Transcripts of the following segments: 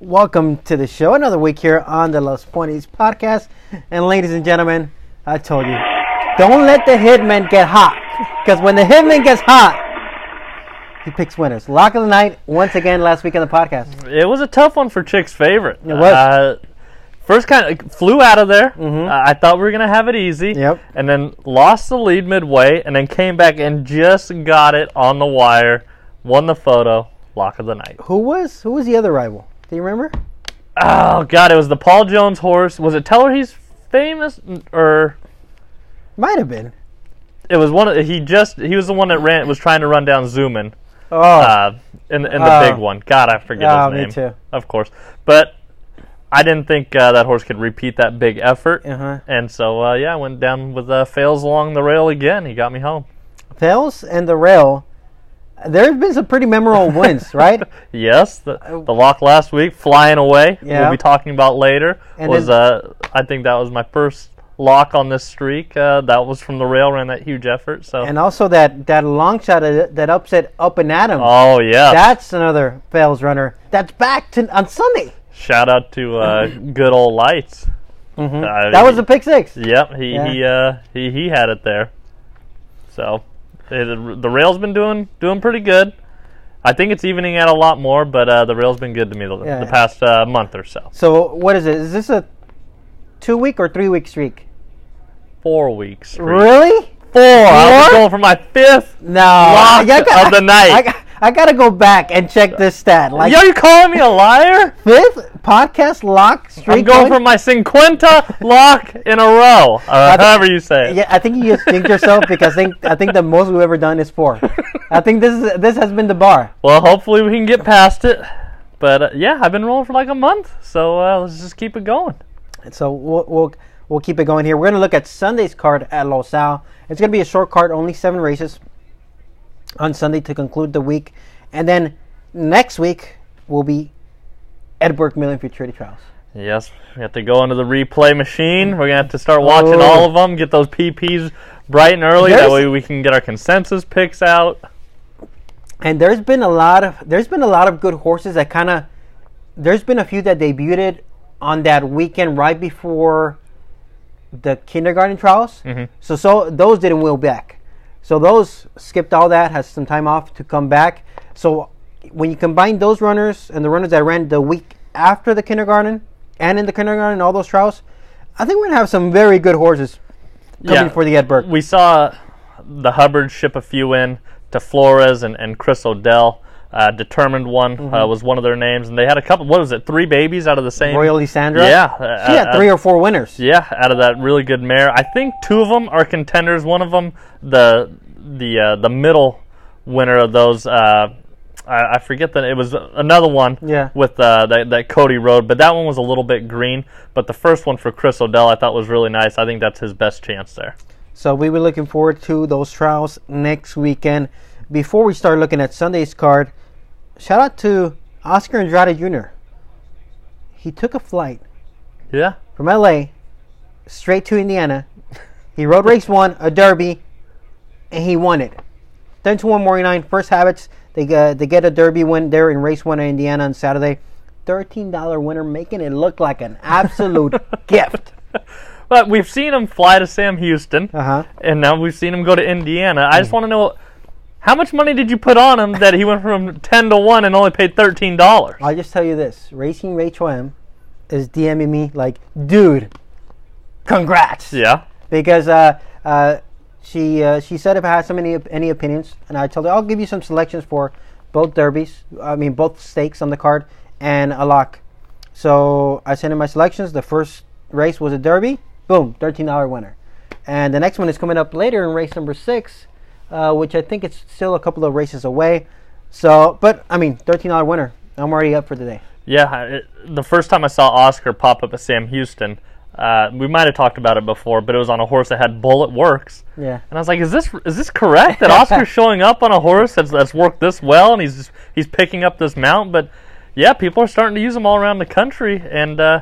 Welcome to the show. Another week here on the Los Pointies podcast. And ladies and gentlemen, I told you, don't let the hitman get hot. Because when the hitman gets hot, he picks winners. Lock of the night, once again, last week on the podcast. It was a tough one for Chick's favorite. It was. Uh, first kind of flew out of there. Uh, I thought we were going to have it easy. Mm-hmm. Yep. And then lost the lead midway and then came back and just got it on the wire. Won the photo. Lock of the night. Who was who was the other rival? Do you remember? Oh, God. It was the Paul Jones horse. Was it Teller he's famous? Or Might have been. it was one of, he just, he was the one that ran, was trying to run down Zoomin. Oh, uh, in, in the Oh. big one. God, I forget Oh, his me name. too. Of course, but I didn't think uh, that horse could repeat that big effort, uh-huh. and so uh, yeah, I went down with uh, fails along the rail again. He got me home. Fails and the rail. There's been some pretty memorable wins, right? Yes, the, the lock last week, flying away. Yeah. We'll be talking about later. And was then- uh, I think that was my first lock on this streak. Uh, that was from the rail, ran that huge effort. So And also that that long shot of- that upset up and Adam. oh yeah, That's another fails runner. That's back to on Sunday. shout out to uh, good old lights. Uh, That was a pick six. Yep, he Yeah. he uh he, he had it there. So it, the rail's been doing doing pretty good. I think it's evening out a lot more, but uh, the rail's been good to me the, Yeah. the past uh, month or so. So what is it? Is this a two week or three week streak? Four weeks. Really? Four. I was going for my fifth. No. Lock I of the night. I, got- I gotta go back and check this stat. Like Yo, you calling me a liar? fifth podcast lock streak. I'm going for my cinquenta lock in a row. Uh, thi- however you say it. Yeah, I think you just think yourself because I think I think the most we've ever done is four. I think this is this has been the bar. Well, hopefully we can get past it. But uh, yeah, I've been rolling for like a month, so uh, let's just keep it going. And So we'll, we'll we'll keep it going here. We're gonna look at Sunday's card at Los Al. It's gonna be a short card, only seven races on Sunday to conclude the week, and then next week will be Edberg Million Futurity Trials. Yes, we have to go into the replay machine. We're gonna have to start watching Oh. all of them, get those PPs bright and early. There's- that way we can get our consensus picks out. And there's been a lot of there's been a lot of good horses that kind of there's been a few that debuted on that weekend right before the kindergarten trials. Mhm. So so those didn't wheel back. So those skipped all that, has some time off to come back. So when you combine those runners and the runners that ran the week after the kindergarten and in the kindergarten, all those trials, I think we're gonna have some very good horses coming Yeah. for the Ed Burke. We saw the Hubbard ship a few in to Flores and, and Chris Odell. Uh, determined one Mm-hmm. uh, was one of their names, and they had a couple. What was it? Three babies out of the same. Royal Sandra. Yeah, uh, She had uh, three or four winners. Yeah, out of that really good mare. I think two of them are contenders. One of them, the the uh, the middle winner of those. Uh, I, I forget that it was another one. Yeah. With uh, that that Cody Road, but that one was a little bit green. But the first one for Chris Odell, I thought was really nice. I think that's his best chance there. So we were looking forward to those trials next weekend. Before we start looking at Sunday's card, shout out to Oscar Andrade Jr. He took a flight Yeah. from LA straight to Indiana. He rode race one, a derby, and he won it. 10 to 1 49, first habits. They get, they get a derby win there in race one in Indiana on Saturday. $13 winner, making it look like an absolute gift. But we've seen him fly to Sam Houston, Uh huh. and now we've seen him go to Indiana. I just want to know how much money did you put on him that he went from ten to one and only paid thirteen dollars? I'll just tell you this: Racing Rachel M is DMing me like, dude, congrats. Yeah. Because uh, uh, she uh, she said if I had some any any opinions, and I told her I'll give you some selections for both derbies. I mean both stakes on the card and a lock. So I sent in my selections. The first race was a derby. Boom, thirteen dollar winner. And the next one is coming up later in race number six, uh, which I think it's still a couple of races away. So, but I mean, thirteen dollar winner. I'm already up for the day. Yeah, it, the first time I saw Oscar pop up at Sam Houston, uh, we might have talked about it before, but it was on a horse that had Bullet Works, Yeah. and I was like, "Is this is this correct that Oscar's showing up on a horse that's that's worked this well, and he's just, he's picking up this mount?" But yeah, people are starting to use him all around the country, and uh,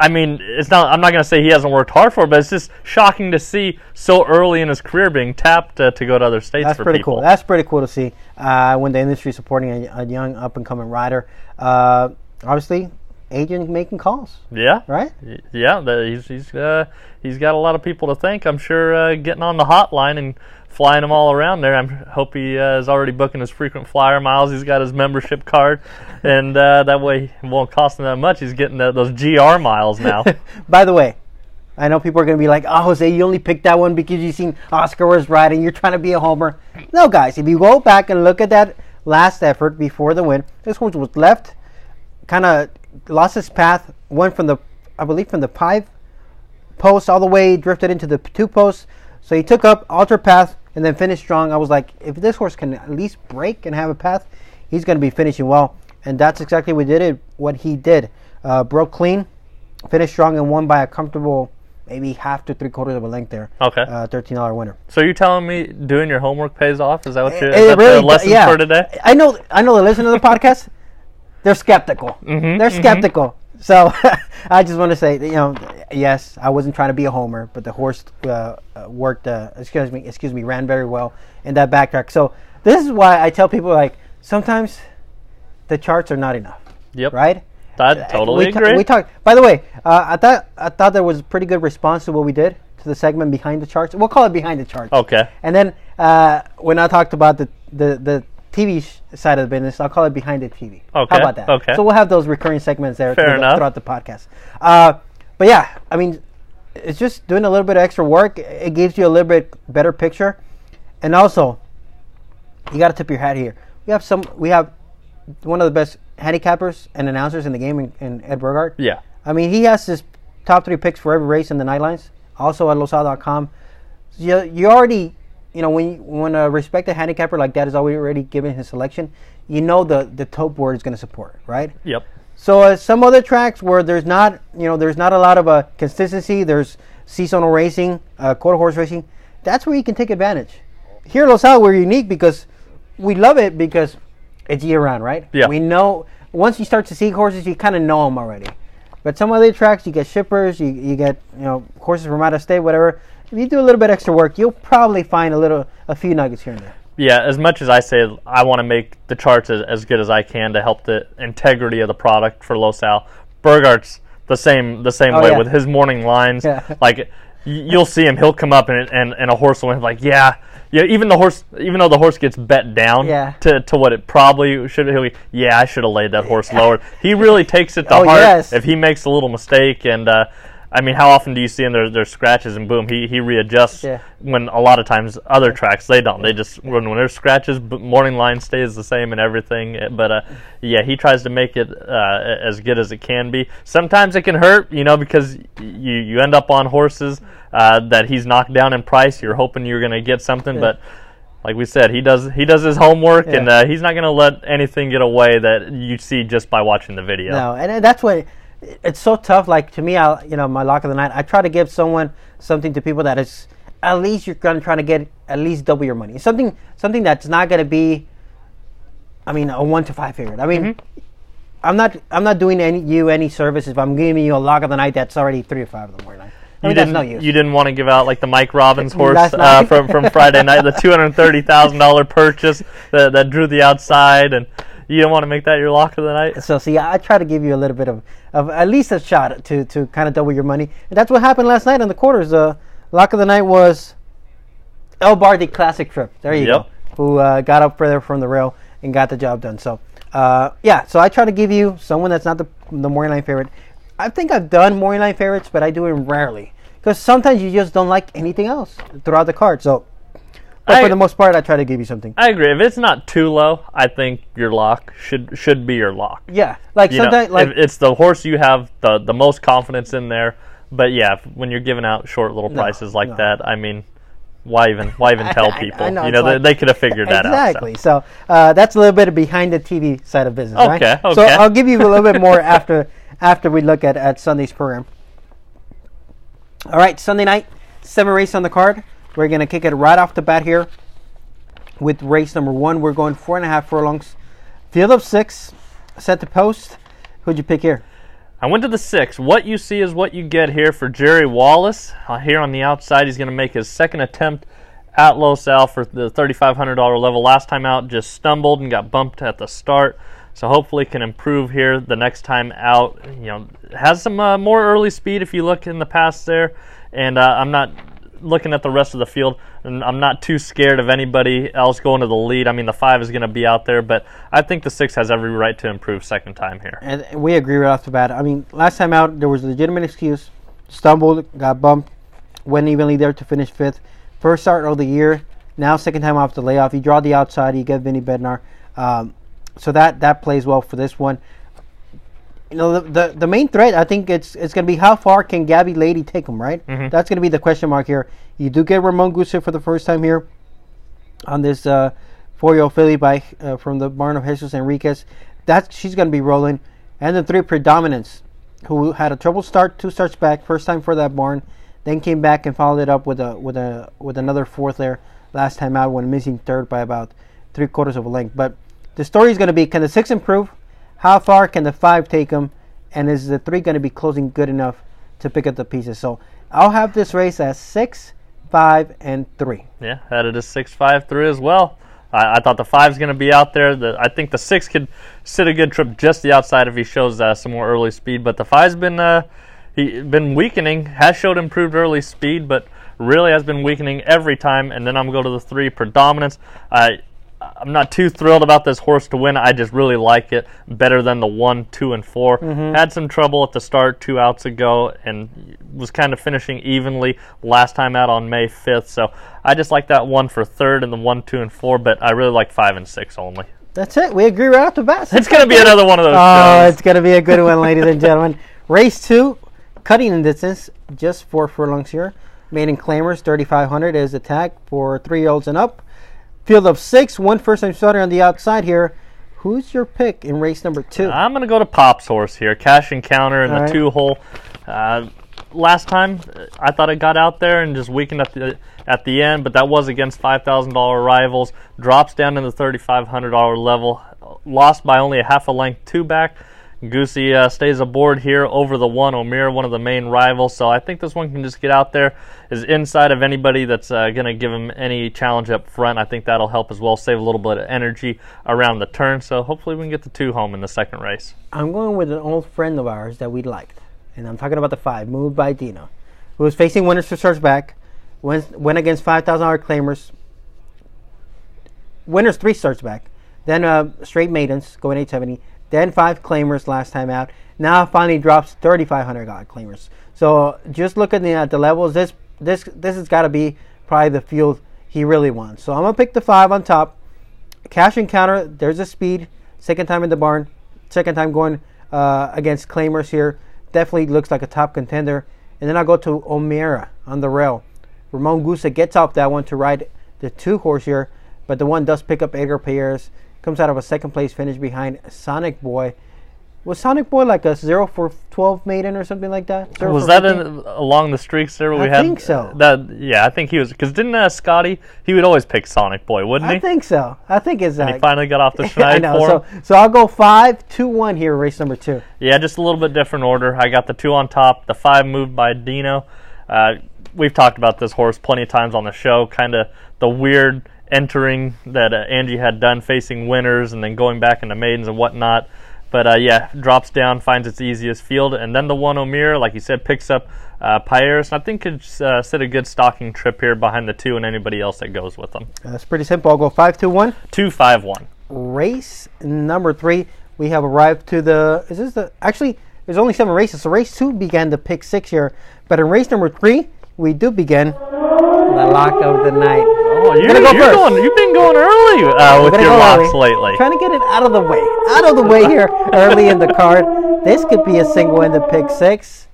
I mean, it's not. I'm not going to say he hasn't worked hard for it, but it's just shocking to see so early in his career being tapped uh, to go to other states That's pretty people. cool. That's pretty cool to see uh, when the industry supporting a, a young up and coming rider. Uh, obviously, agent making calls, Yeah. right? Yeah, he's he's uh, he's got a lot of people to thank. I'm sure uh, getting on the hotline and flying them all around there. I hope he uh, is already booking his frequent flyer miles. He's got his membership card, and uh, that way it won't cost him that much. He's getting the, those GR miles now. By the way, I know people are going to be like, "Oh, Jose, you only picked that one because you seen Oscar was riding. You're trying to be a homer." No, guys. If you go back and look at that last effort before the win, this horse was left, kind of lost his path, went from the, I believe, from the five posts all the way, drifted into the two posts. So he took up, altered path, and then finished strong. I was like, if this horse can at least break and have a path, he's going to be finishing well. And that's exactly what did it. What he did, uh, broke clean, finished strong, and won by a comfortable, maybe half to three quarters of a length there. Okay. Uh, Thirteen dollar winner. So you're telling me doing your homework pays off? Is that what you're? It Is that really the lesson yeah. for today? I know. I know. The listener to the podcast, they're skeptical. Mhm, They're mhm. skeptical. So I just want to say, that, you know, yes, I wasn't trying to be a homer, but the horse uh, uh, worked. Uh, excuse me. Excuse me. Ran very well in that backtrack. So this is why I tell people like sometimes the charts are not enough, Yep. right? I totally we ta- agree. we talked. By the way, uh, I thought I thought there was a pretty good response to what we did to the segment behind the charts. We'll call it behind the charts. okay. And then uh, when I talked about the the, the TV side of the business, I'll call it behind the TV. Okay, How about that? okay. So we'll have those recurring segments there Fair throughout, enough. the podcast. Uh, but yeah, I mean, it's just doing a little bit of extra work. It gives you a little bit better picture, and also you got to tip your hat here. We have some. We have one of the best handicappers and announcers in the game in, in Ed Burgart. Yeah. I mean, he has his top three picks for every race in the nightlines. Also at losal.com. You, you already, you know, when you, when a respected handicapper like that is already given his selection, you know the the top board is going to support, right? Yep. So uh, some other tracks where there's not, you know, there's not a lot of uh, consistency. There's seasonal racing, uh, quarter horse racing. That's where you can take advantage. Here at Los Al, we're unique because we love it because it's year round, right? Yeah. We know once you start to see horses, you kind of know them already. But some other tracks, you get shippers, you, you get you know horses from out of state, whatever. If you do a little bit extra work, you'll probably find a little, a few nuggets here and there. Yeah, as much as I say I want to make the charts as, as good as I can to help the integrity of the product for Losal, Burgart's the same the same Oh, way yeah. with his morning lines. Yeah. Like you'll see him, he'll come up and and, and a horse will win. Like yeah, yeah. Even the horse, even though the horse gets bet down Yeah. to, to what it probably should. He'll be, yeah, I should have laid that horse lower. He really takes it to Oh, heart yes. if he makes a little mistake and. uh I mean, how often do you see him? There, there's scratches and boom, he, he readjusts. Yeah. When a lot of times other tracks they don't. They just when, when there's scratches, but morning line stays the same and everything. eh, But uh, yeah, he tries to make it uh, as good as it can be. Sometimes it can hurt, you know, because you you end up on horses uh, that he's knocked down in price. You're hoping you're going to get something, but like we said, he does he does his homework, and uh, he's not going to let anything get away that you see just by watching the video. No, and and that's what it's so tough. Like to me, I you know my lock of the night. I try to give someone something to people that is at least you're gonna try to get at least double your money. Something something that's not gonna be. I mean, a one to five favorite. I mean, Mm-hmm. I'm not I'm not doing any you any service if I'm giving you a lock of the night that's already three or five of the morning. I You mean, that's didn't. no. You didn't want to give out like the Mike Robbins horse uh, from from Friday night, the two hundred thirty thousand dollar purchase that, that drew the outside, and you didn't want to make that your lock of the night. So see, I try to give you a little bit of, of at least a shot to, to kind of double your money, and that's what happened last night in the quarters. The lock of the night was El Bardi Classic Trip. There you Yep. go. Who uh, got up further from the rail and got the job done. So uh, yeah, so I try to give you someone that's not the the morning line favorite. I think I've done morning line favorites, but I do it rarely because sometimes you just don't like anything else throughout the card. So, but I- for the most part, I try to give you something. I agree. If it's not too low, I think your lock should should be your lock. Yeah, like You know, sometimes like if it's the horse you have the the most confidence in there. But yeah, when you're giving out short little prices like no. that, I mean, why even why even tell I- I people? know, you know, they, like- they could have figured that exactly. out. so. So uh, that's a little bit of behind the TV side of business. right? Okay, So. I'll give you a little bit more after after we look at, at Sunday's program. All right, Sunday night, seven race on the card. We're gonna kick it right off the bat here with race number one. We're going four and a half furlongs, field of six, set to post. Who'd you pick here? I went to the six. What you see is what you get here for Jerry Wallace. Uh, here on the outside, he's going to make his second attempt at Los Al for the $3,500 level. Last time out, just stumbled and got bumped at the start. So hopefully can improve here the next time out. You know, has some uh, more early speed if you look in the past there, and uh, I'm not looking at the rest of the field, and I'm not too scared of anybody else going to the lead. I mean, the five is going to be out there, but I think the six has every right to improve second time here. And we agree right off the bat. I mean, last time out there was a legitimate excuse. Stumbled, got bumped, went evenly there to finish fifth. First start of the year. Now second time off the layoff. You draw the outside. You get Vinny Bednar. Um, so that that plays well for this one. You know, the, the, the main threat, I think it's it's going to be how far can Gabby Lady take him, right? That's going to be the question mark here. You do get Ramon Gusa for the first time here on this uh, four-year-old filly by uh, from the barn of Jesus Enriquez. That she's going to be rolling, and the three predominance, who had a trouble start, two starts back, first time for that barn, then came back and followed it up with a with a with another fourth there last time out when missing third by about three quarters of a length. But the story is going to be: can the six improve? How far can the five take them? And is the three going to be closing good enough to pick up the pieces? So I'll have this race as six, five, and three. Yeah, had it as six five three as well. I, I thought the five's going to be out there. The, I think the six could sit a good trip just the outside if he shows uh, some more early speed. But the five's been uh, he been weakening. Has showed improved early speed, but really has been weakening every time. And then I'm going to go to the three predominance. I I'm not too thrilled about this horse to win. I just really like it better than the one, two, and 4 mm-hmm. Had some trouble at the start two outs ago and was kind of finishing evenly last time out on May 5th. So I just like that one for third and the one, two, and four, but I really like five and six only. That's it. We agree right off the bat. It's going to be another one of those. Oh, shows. it's going to be a good one, ladies and gentlemen. Race two, cutting in distance, just four furlongs here. Maiden Claimers, 3,500 is the tag for three year olds and up. Field of six, one first time starter on the outside here. Who's your pick in race number two? I'm going to go to Pop's horse here. Cash encounter in All the right. two hole. Uh, last time, uh, I thought it got out there and just weakened at the at the end, but that was against five thousand dollar rivals. Drops down to the thirty five hundred dollar level. Lost by only a half a length two back. Goosey uh, stays aboard here over the one Omir, one of the main rivals. So I think this one can just get out there, is inside of anybody that's uh, going to give him any challenge up front. I think that'll help as well, save a little bit of energy around the turn. So hopefully we can get the two home in the second race. I'm going with an old friend of ours that we liked. And I'm talking about the five, moved by Dino, who was facing winners to starts back, went, went against $5,000 claimers, winners three starts back, then uh, straight maidens going 870, then five claimers last time out. Now finally drops 3,500 God claimers. So just looking at the levels, this this this has got to be probably the field he really wants. So I'm gonna pick the five on top. Cash encounter. There's a speed. Second time in the barn. Second time going uh, against claimers here. Definitely looks like a top contender. And then I'll go to Omera on the rail. Ramon Gusa gets off that one to ride the two horse here, but the one does pick up Edgar Payeras. Comes out of a second place finish behind Sonic Boy. Was Sonic Boy like a zero for twelve maiden or something like that? Zero Was that in, along the streaks there? Where I we had think so. That yeah, I think he was because didn't uh, Scotty? He would always pick Sonic Boy, wouldn't he? I think so. I think it's and that. he finally got off the I schneid know. for So, him. so I'll go five, two, one here, race number two. Yeah, just a little bit different order. I got the two on top. The five moved by Dino. Uh, we've talked about this horse plenty of times on the show. Kind of the weird entering that uh, Angie had done, facing winners and then going back into maidens and whatnot. But uh, yeah, drops down, finds its easiest field, and then the one Omir, like you said, picks up uh, and I think could uh, sit a good stalking trip here behind the two and anybody else that goes with them. That's pretty simple. I'll go five, two, one. Two five one. Race number three. We have arrived to the. Is this the? Actually, there's only seven races. So race two began to pick six here, but in race number three, we do begin the lock of the night. Oh, you're, gonna go you're going. You've been going early uh, with your go locks early. lately. Trying to get it out of the way. Out of the way here early in the card. This could be a single in the pick six.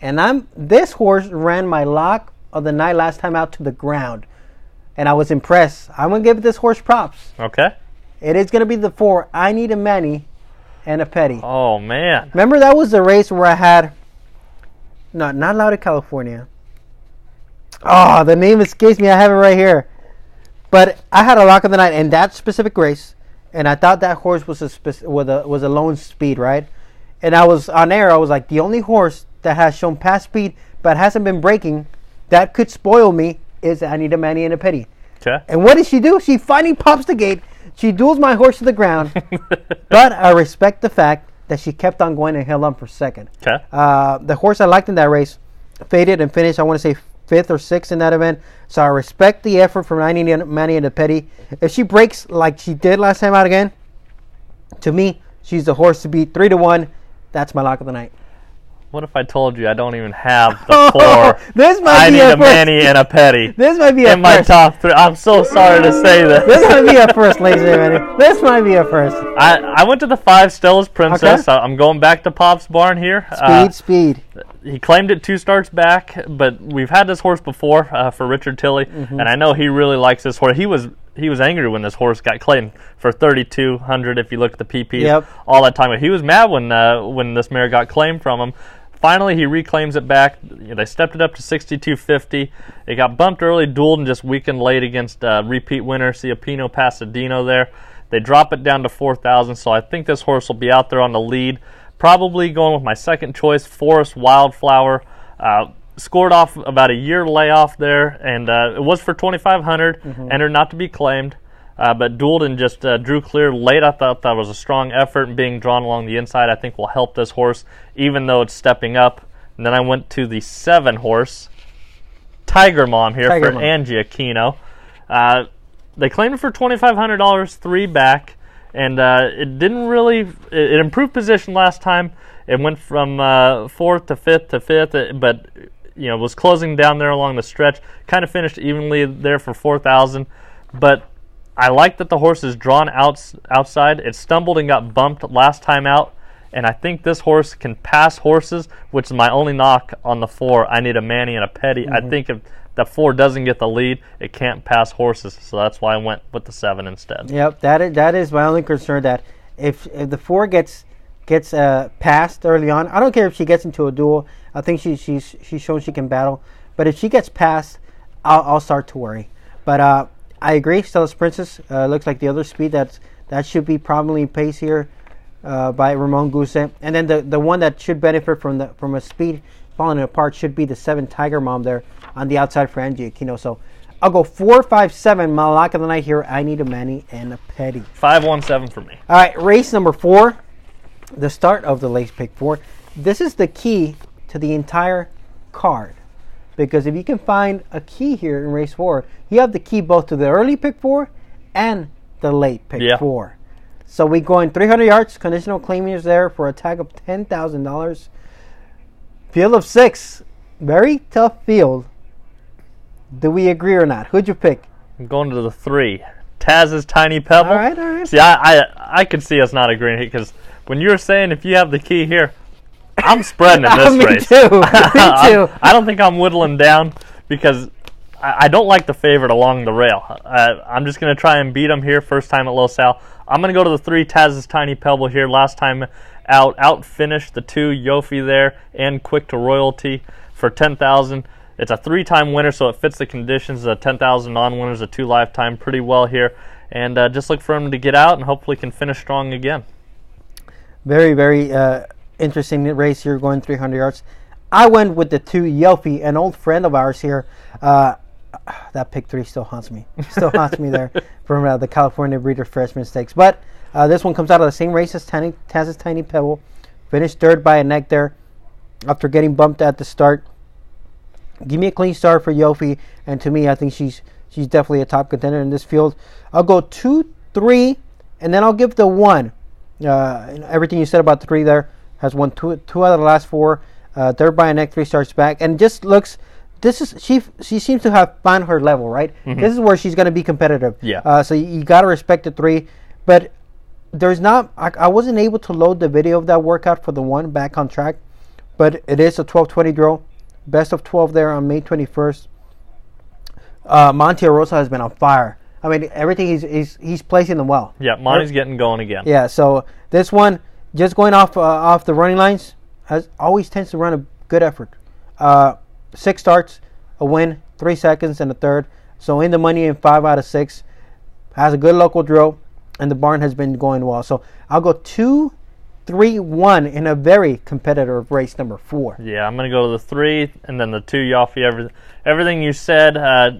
And I'm this horse ran my lock of the night last time out to the ground. And I was impressed. I'm gonna give this horse props. Okay. It is gonna be the four. I need a many and a petty. Oh man. Remember that was the race where I had no, not Loud California. Oh, the name escapes me. I have it right here. But I had a lock of the night in that specific race, and I thought that horse was a was a was a lone speed, right? And I was on air. I was like, the only horse that has shown past speed but hasn't been breaking, that could spoil me is Anita Manny and a Petty. Okay. And what did she do? She finally pops the gate, she duels my horse to the ground, but I respect the fact that she kept on going and held on for second. Okay. Uh, the horse I liked in that race faded and finished, I want to say fifth or sixth in that event. So I respect the effort from Manny, Manny and the Petty. If she breaks like she did last time out again, to me, she's the horse to beat. Three to one. That's my lock of the night. What if I told you I don't even have the four? this might I be need a a. Manny and a Petty This might be a in my first. top three. I'm so sorry to say This this. might be a first, ladies and gentlemen. This might be a first. I, I went to the five Stella's Princess. Okay. I- I'm going back to Pop's barn here. Speed, Uh, speed. He claimed it two starts back, but we've had this horse before uh, for Richard Tilley, Mm-hmm. and I know he really likes this horse. He was he was angry when this horse got claimed for 3,200. If you look at the PP, Yep. all that time, he was mad when uh, when this mare got claimed from him. Finally, he reclaims it back. They stepped it up to 62.50. It got bumped early, dueled, and just weakened late against uh, repeat winner Ciapino Pasadino there. They drop it down to 4,000, so I think this horse will be out there on the lead. Probably going with my second choice, Forest Wildflower. Uh, scored off about a year layoff there, and uh, it was for 2,500, entered not to be claimed. Uh, but dueled and just uh, drew clear late. I thought that was a strong effort, and being drawn along the inside, I think will help this horse, even though it's stepping up. And then I went to the seven horse, Tiger Mom here Tiger for Mom. Angie Aquino. Uh, they claimed it for twenty five hundred dollars, three back, and uh, it didn't really. It, it improved position last time. It went from uh, fourth to fifth to fifth, uh, but you know was closing down there along the stretch. Kind of finished evenly there for four thousand, but I like that the horse is drawn out outside. It stumbled and got bumped last time out, and I think this horse can pass horses, which is my only knock on the four. I need a Manny and a Petty. I think if the four doesn't get the lead, it can't pass horses, so that's why I went with the seven instead. Yep, that is, that is my only concern. That if if the four gets gets uh, passed early on, I don't care if she gets into a duel. I think she she's she's shown she can battle. But if she gets passed, I'll, I'll start to worry. But uh, I agree. Stella's Princess uh, looks like the other speed that's that should be probably pace here uh, by Ramon Guse. And then the the one that should benefit from the from a speed falling apart should be the seven Tiger Mom there on the outside for Angie Aquino. So. I'll go four, five, seven. My lock of the night here. I need a Manny and a Petty. Five one seven for me. All right, race number four, the start of the Lace Pick Four. This is the key to the entire card. Because if you can find a key here in race four, you have the key both to the early pick four and the late pick Yeah. four. So we going 300 yards, conditional claiming is there for a tag of $10,000. Field of six, very tough field. Do we agree or not? Who'd you pick? I'm going to the three. Taz's Tiny Pebble. All right, all right. See, I, I, I could see us not agreeing because when you were saying if you have the key here, I'm spreading in this Me race. too. Me too. I don't think I'm whittling down because I, don't like the favorite along the rail. Uh, I'm just going to try and beat him here first time at Los Al. I'm going to go to the three Taz's Tiny Pebble here. Last time out, out finished the two Yofi there and Quick to Royalty for 10000 It's a three time winner, so it fits the conditions. The 10000 non winners, a two lifetime, pretty well here. And uh, just look for him to get out and hopefully can finish strong again. Very, very uh, interesting race here, going 300 yards. I went with the two Yofi, an old friend of ours here. Uh, that pick three still haunts me. Still haunts me there from uh, the California Breeder Freshman Stakes. But uh, this one comes out of the same race as Tiny, Taz's Tiny Pebble. Finished third by a neck there after getting bumped at the start. Give me a clean start for Yofi, and to me, I think she's she's definitely a top contender in this field. I'll go two, three, and then I'll give the one. Uh, everything you said about the three there has won two two out of the last four. Uh, third by a neck, three starts back, and just looks. This is she. She seems to have found her level, right? This is where she's going to be competitive. Yeah. Uh, so you, you got to respect the three, but there's not. I, I wasn't able to load the video of that workout for the one back on track, but it is a 12:20 drill, best of 12 there on May 21st. Uh, Monte Rosa has been on fire. I mean, everything he's he's he's placing them well. Yeah, Monty's getting going again. Yeah, so this one just going off uh, off the running lines has always tends to run a good effort. Uh, six starts, a win, three seconds, and a third. So in the money in five out of six. Has a good local drill, and the barn has been going well. So I'll go two, three, one in a very competitive race number four. Yeah, I'm gonna go to the three and then the two Yaffe. Everything, everything you said. Uh,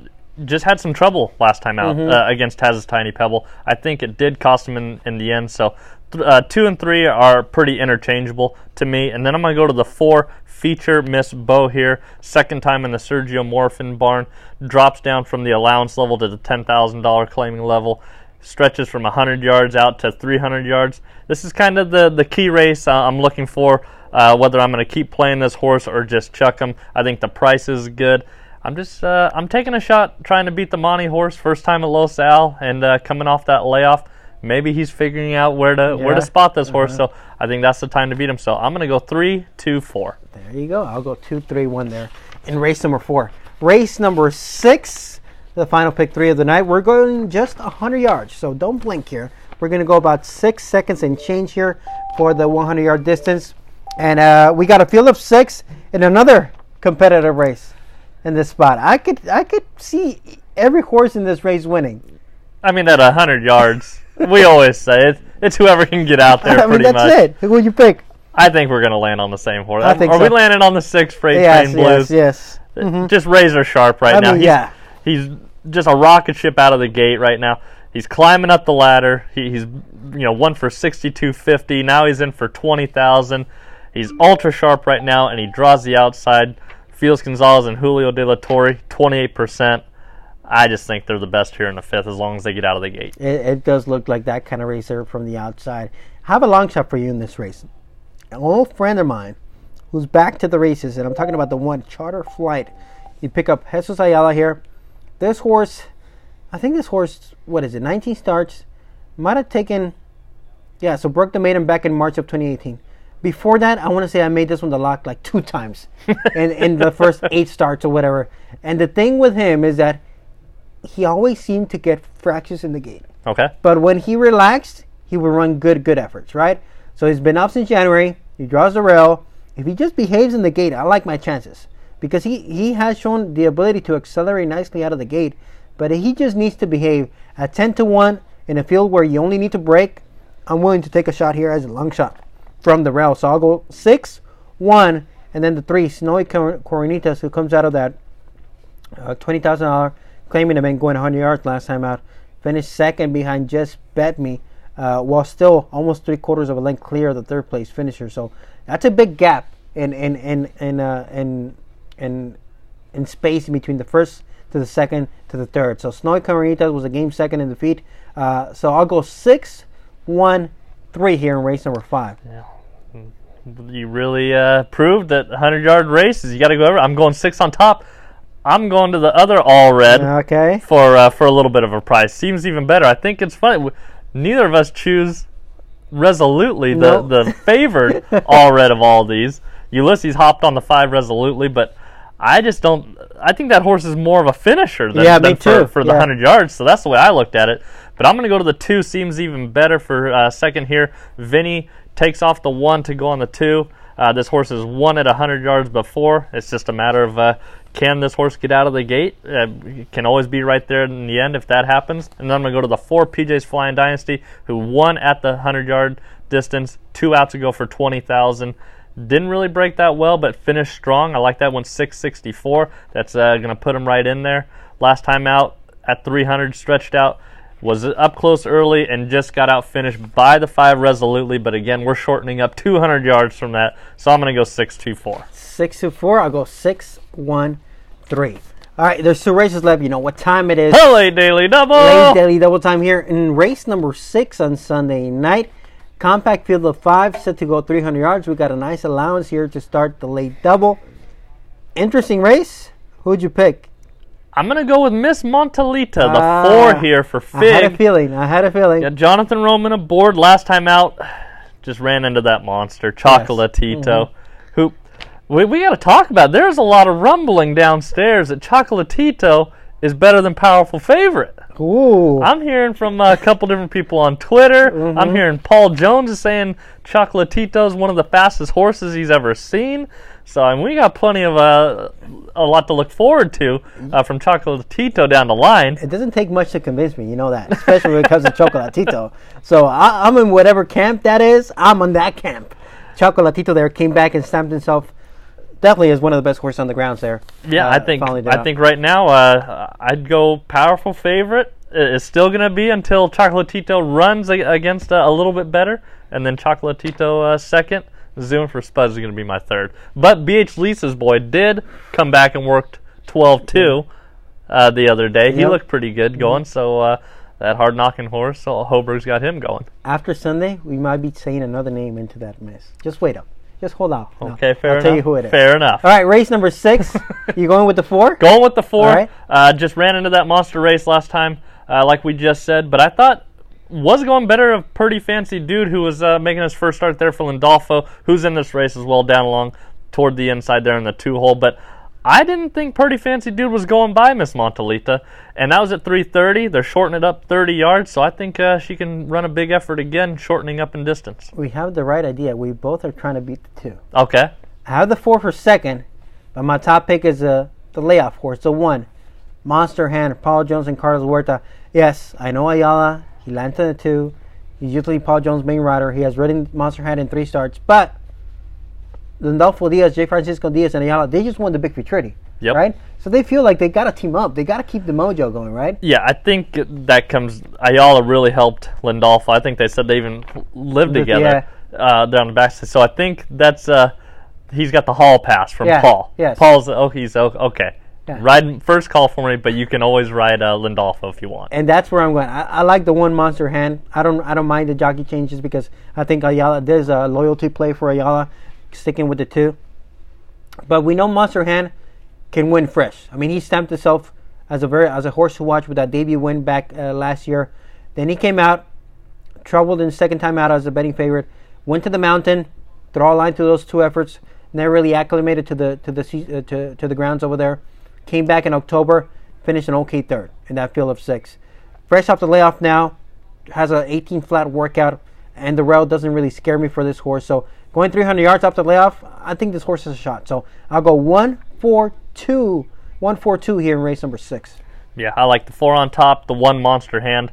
just had some trouble last time out Mm-hmm. uh, against Taz's Tiny Pebble. I think it did cost him in, in the end. So th- uh, two and three are pretty interchangeable to me. And then I'm going to go to the four feature Miss Bow here. Second time in the Sergio Morphin barn. Drops down from the allowance level to the $10,000 claiming level. Stretches from 100 yards out to 300 yards. This is kind of the, the key race uh, I'm looking for. Uh, whether I'm going to keep playing this horse or just chuck him. I think the price is good. I'm just uh, I'm taking a shot trying to beat the Monty horse first time at Los Al and uh, coming off that layoff. Maybe he's figuring out where to where to spot this horse. So I think that's the time to beat him. So I'm gonna go three, two, four. There you go. I'll go two, three, one there in race number four. Race number six, the final pick three of the night. We're going just 100 yards, so don't blink here. We're going to go about six seconds and change here for the 100 yard distance. And uh, we got a field of six in another competitive race in this spot. I could I could see every horse in this race winning. I mean at hundred yards, we always say it. It's whoever can get out there. I mean pretty that's much. it. Who would you pick? I think we're gonna land on the same horse. I think Are we landing on the six freight Yes, train blues? yes, yes. Mm-hmm. Just razor sharp right I now. mean, he's, yeah. he's just a rocket ship out of the gate right now. He's climbing up the ladder. He, he's you know one for sixty two fifty. Now he's in for twenty thousand. He's ultra sharp right now, and he draws the outside. Felix Gonzalez and Julio De La Torre, twenty eight percent. I just think they're the best here in the fifth, as long as they get out of the gate. It, it does look like that kind of racer from the outside. I have a long shot for you in this race. An old friend of mine who's back to the races, and I'm talking about the one charter flight. You pick up Jesus Ayala here. This horse, I think this horse, what is it, 19 starts, might have taken, yeah, so broke the maiden back in March of 2018. Before that, I want to say I made this one the lock like two times in, in the first eight starts or whatever. And the thing with him is that he always seemed to get fractures in the gate. Okay. But when he relaxed, he would run good, good efforts, right? So he's been up since January. He draws the rail. If he just behaves in the gate, I like my chances because he, he has shown the ability to accelerate nicely out of the gate. But he just needs to behave at 10 to 1 in a field where you only need to break. I'm willing to take a shot here as a long shot from the rail. So I'll go 6, 1, and then the 3, Snowy Cor- Coronitas, who comes out of that uh, $20,000 claiming to been going 100 yards last time out. Finished second behind Just Bet Me, uh, while still almost three quarters of a length clear of the third place finisher. So that's a big gap in in in in uh, in, in in space between the first to the second to the third. So Snowy Carnitas was a game second in defeat. Uh, so I'll go six, one, three here in race number five. You really uh, proved that 100 yard races, you got to go over. I'm going six on top. I'm going to the other all red Okay. for uh, for a little bit of a price. Seems even better. I think it's funny. Neither of us choose resolutely the, No. the favored all red of all these. Ulysses hopped on the five resolutely, but I just don't. I think that horse is more of a finisher than, Yeah, than me for, too. for the Yeah. 100 yards. So that's the way I looked at it. But I'm going to go to the two. Seems even better for uh, second here. Vinny takes off the one to go on the two. Uh, this horse has won at 100 yards before. It's just a matter of uh, can this horse get out of the gate? Uh, can always be right there in the end if that happens. And then I'm going to go to the four PJ's Flying Dynasty, who won at the 100 yard distance two outs ago for 20,000. Didn't really break that well, but finished strong. I like that one 664. That's uh, going to put him right in there. Last time out at 300, stretched out was up close early and just got out finished by the five resolutely. But again, we're shortening up 200 yards from that, so I'm going to go six two four. Six to four. I'll go six, one, three. All right, there's two races left. You know what time it is. LA Daily Double. Late daily double time here in race number six on Sunday night. Compact field of five set to go 300 yards. We got a nice allowance here to start the late double. Interesting race. Who'd you pick? I'm going to go with Miss Montalita, the Ah, four here for I had a feeling. I had a feeling. Got Jonathan Roman aboard last time out. Just ran into that monster, Chocolatito, Mm-hmm. who we, we got to talk about. There's a lot of rumbling downstairs that Chocolatito is better than Powerful Favorite. Ooh. I'm hearing from a couple different people on Twitter. Mm-hmm. I'm hearing Paul Jones is saying Chocolatito is one of the fastest horses he's ever seen. So I mean, we got plenty of uh, a lot to look forward to uh, from Chocolatito down the line. It doesn't take much to convince me, you know that, especially when it comes to Chocolatito. So I, I'm in whatever camp that is. I'm on that camp. Chocolatito there came back and stamped himself definitely is one of the best horses on the grounds there. Yeah, Uh, I think I think right now uh, I'd go powerful favorite. It's still going to be until Chocolatito runs a- against uh, a little bit better, and then Chocolatito uh, second. Zoom for Spuds is going to be my third. But BH Lisa's boy did come back and worked 12-2 uh, the other day. He Yep. looked pretty good going. So uh, that hard knocking horse, so Hoberg's got him going. after Sunday, we might be saying another name into that mess. Just wait up. Just hold out. No, Okay, fair I'll enough. tell you who it is. Fair enough. All right, race number six. you going with the four? Going with the four. All right. Uh, just ran into that monster race last time, uh, like we just said. But I thought was going better of Pretty Fancy Dude, who was uh, making his first start there for Lindolfo, who's in this race as well, down along toward the inside there in the two hole. But I didn't think Pretty Fancy Dude was going by Miss Montalita, and that was at 3:30. They're shortening it up 30 yards, so I think uh, she can run a big effort again, shortening up in distance. We have the right idea. We both are trying to beat the two. Okay. I have the four for second, but my top pick is uh, the layoff horse, the one. Monster Hand, Paul Jones and Carlos Huerta. Yes, I know Ayala. He landed the two. He's usually Paul Jones' main rider. He has ridden Monster Hand in three starts, but Lindolfo Diaz, J. Francisco Diaz, and Ayala, they just won the Big Futurity. Yep. Right? So they feel like they got to team up. They got to keep the mojo going, right? Yeah, I think that comes. Ayala really helped Lindolfo. I think they said they even lived together uh, down the backside. So I think that's uh, he's got the hall pass from Yeah, Paul. yes. Paul's oh he's oh, okay. Yeah. Ride first call for me, but you can always ride uh, Lindolfo if you want. and that's where I'm going. I, I like the one monster hand. I don't I don't mind the jockey changes because I think Ayala there's a loyalty play for Ayala, sticking with the two. But we know Monster Hand can win fresh. I mean, he stamped himself as a very as a horse to watch with that debut win back uh, last year. Then he came out, troubled in second time out as a betting favorite. Went to the mountain, draw a line to those two efforts. Never really acclimated to the to the uh, to to the grounds over there. Came back in October, finished an okay third in that field of six. Fresh off the layoff now, has a 18 flat workout, and the rail doesn't really scare me for this horse. So going 300 yards off the layoff, I think this horse has a shot. So I'll go one, four, two, one, four, two here in race number six. Yeah, I like the four on top, the one monster hand.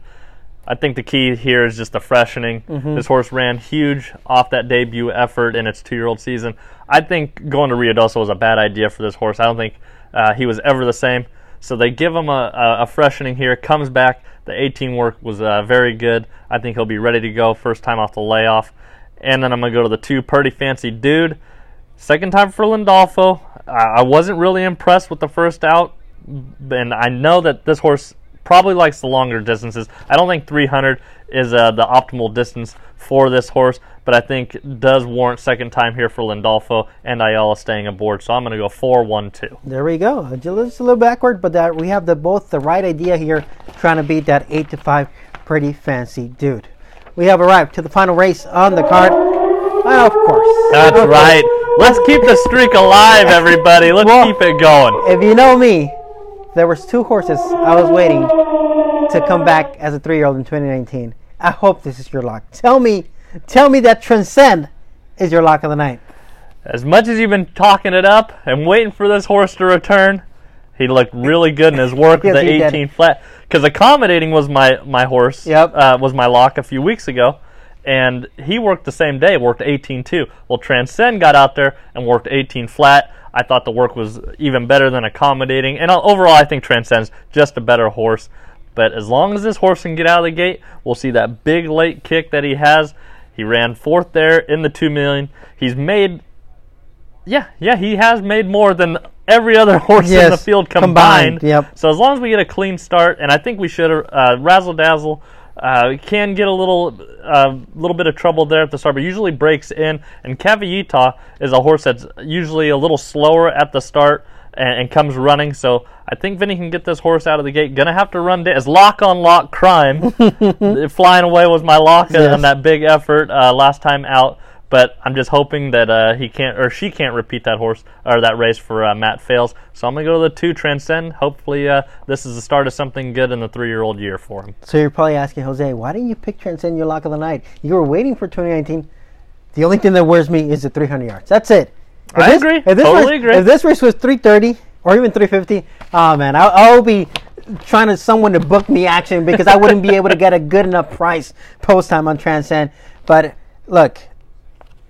I think the key here is just the freshening. This horse ran huge off that debut effort in its two-year-old season. I think going to Rio Ruidoso was a bad idea for this horse. I don't think uh, he was ever the same. So they give him a, a, a freshening here. Comes back. The 18 work was uh, very good. I think he'll be ready to go first time off the layoff. And then I'm gonna go to the two Pretty Fancy Dude. Second time for Lindolfo. I wasn't really impressed with the first out, and I know that this horse probably likes the longer distances. I don't think 300 is uh, the optimal distance for this horse, but I think does warrant second time here for Lindolfo and Ayala staying aboard. So I'm going to go 4 1 2. There we go. It's a little, backward, but that we have the both the right idea here, trying to beat that eight to five pretty fancy dude. We have arrived to the final race on the card. Of course, That's of course, right. Let's keep the streak alive, everybody. Let's Well- keep it going. If you know me, there was two horses I was waiting to come back as a three-year-old in 2019. I hope this is your lock. Tell me, tell me that Transcend is your lock of the night. As much as you've been talking it up and waiting for this horse to return, he looked really good in his work with Yes, the he did. 18 flat. Because accommodating was my my horse. Yep. Uh, was my lock a few weeks ago, and he worked the same day. Worked 18 too. Well, Transcend got out there and worked 18 flat. I thought the work was even better than accommodating, and overall, I think Transcend's just a better horse. But as long as this horse can get out of the gate, we'll see that big late kick that he has. He ran fourth there in the two million. He's made yeah, yeah, he has made more than every other horse in the field combined, combined. yep. So as long as we get a clean start, and I think we should, uh, Razzle Dazzle uh, can get a little, uh, little bit of trouble there at the start, but usually breaks in. And Cavallita is a horse that's usually a little slower at the start and, and comes running. So I think Vinny can get this horse out of the gate. Gonna have to run as lock on lock crime. Flying away was my lock Yes. on that big effort uh, last time out. But I'm just hoping that uh, he can't or she can't repeat that horse or that race for uh, Matt Fails. So I'm gonna go to the two Transcend. Hopefully, uh, this is the start of something good in the three-year-old year for him. So you're probably asking Jose, why didn't you pick Transcend your lock of the night? You were waiting for 2019. The only thing that worries me is the 300 yards. That's it. If I agree. If this Totally race, agree. If this race was 330 or even 350, oh man, I, I'll be trying to someone to book me action because I wouldn't be able to get a good enough price post time on Transcend. But look,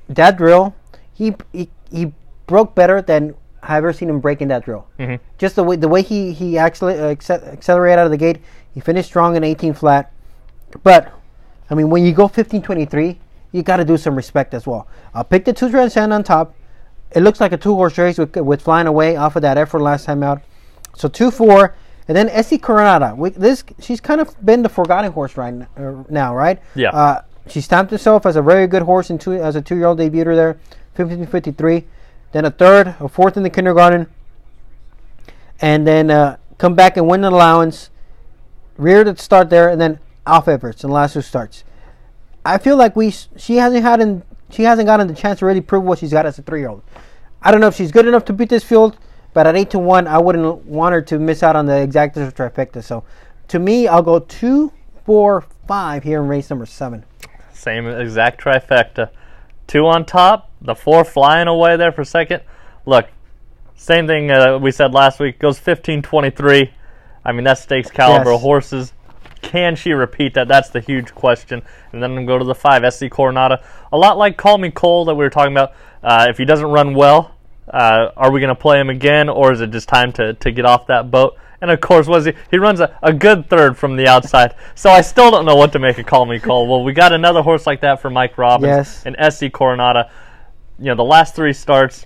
that drill, he he, he broke better than I've ever seen him break in that drill. Mhm. Just the way the way he he actually uh, acce- accelerated out of the gate. He finished strong in 18 flat. But I mean, when you go 15-23, you got to do some respect as well. I'll pick the two transcend on top. It looks like a two horse race with, with flying away off of that effort last time out. So two four, and then Essie Coronada. We, this she's kind of been the forgotten horse right uh, now, right? Yeah. Uh, she stamped herself as a very good horse two as a two year old debuter there, 1553. Then a third, a fourth in the kindergarten, and then uh, come back and win an allowance. Rear to start there, and then off efforts and last two starts. I feel like we she hasn't had she hasn't gotten the chance to really prove what she's got as a three year old. I don't know if she's good enough to beat this field, but at eight to one, I wouldn't want her to miss out on the exactas or trifecta. So, to me, I'll go two, four, five here in race number seven. Same exact trifecta. Two on top, the four flying away there for second. Look, same thing uh, we said last week. Goes 15-23. I mean, that's stakes caliber Yes. horses. Can she repeat that? That's the huge question. And then go to the five, SC Coronata. A lot like Call Me Cole that we were talking about. Uh, if he doesn't run well, uh, are we going to play him again, or is it just time to, to get off that boat? And of course, was he? He runs a, a good third from the outside. So I still don't know what to make of Call Me Cole. Well, we got another horse like that for Mike Robbins Yes. and SC Coronada. You know, the last three starts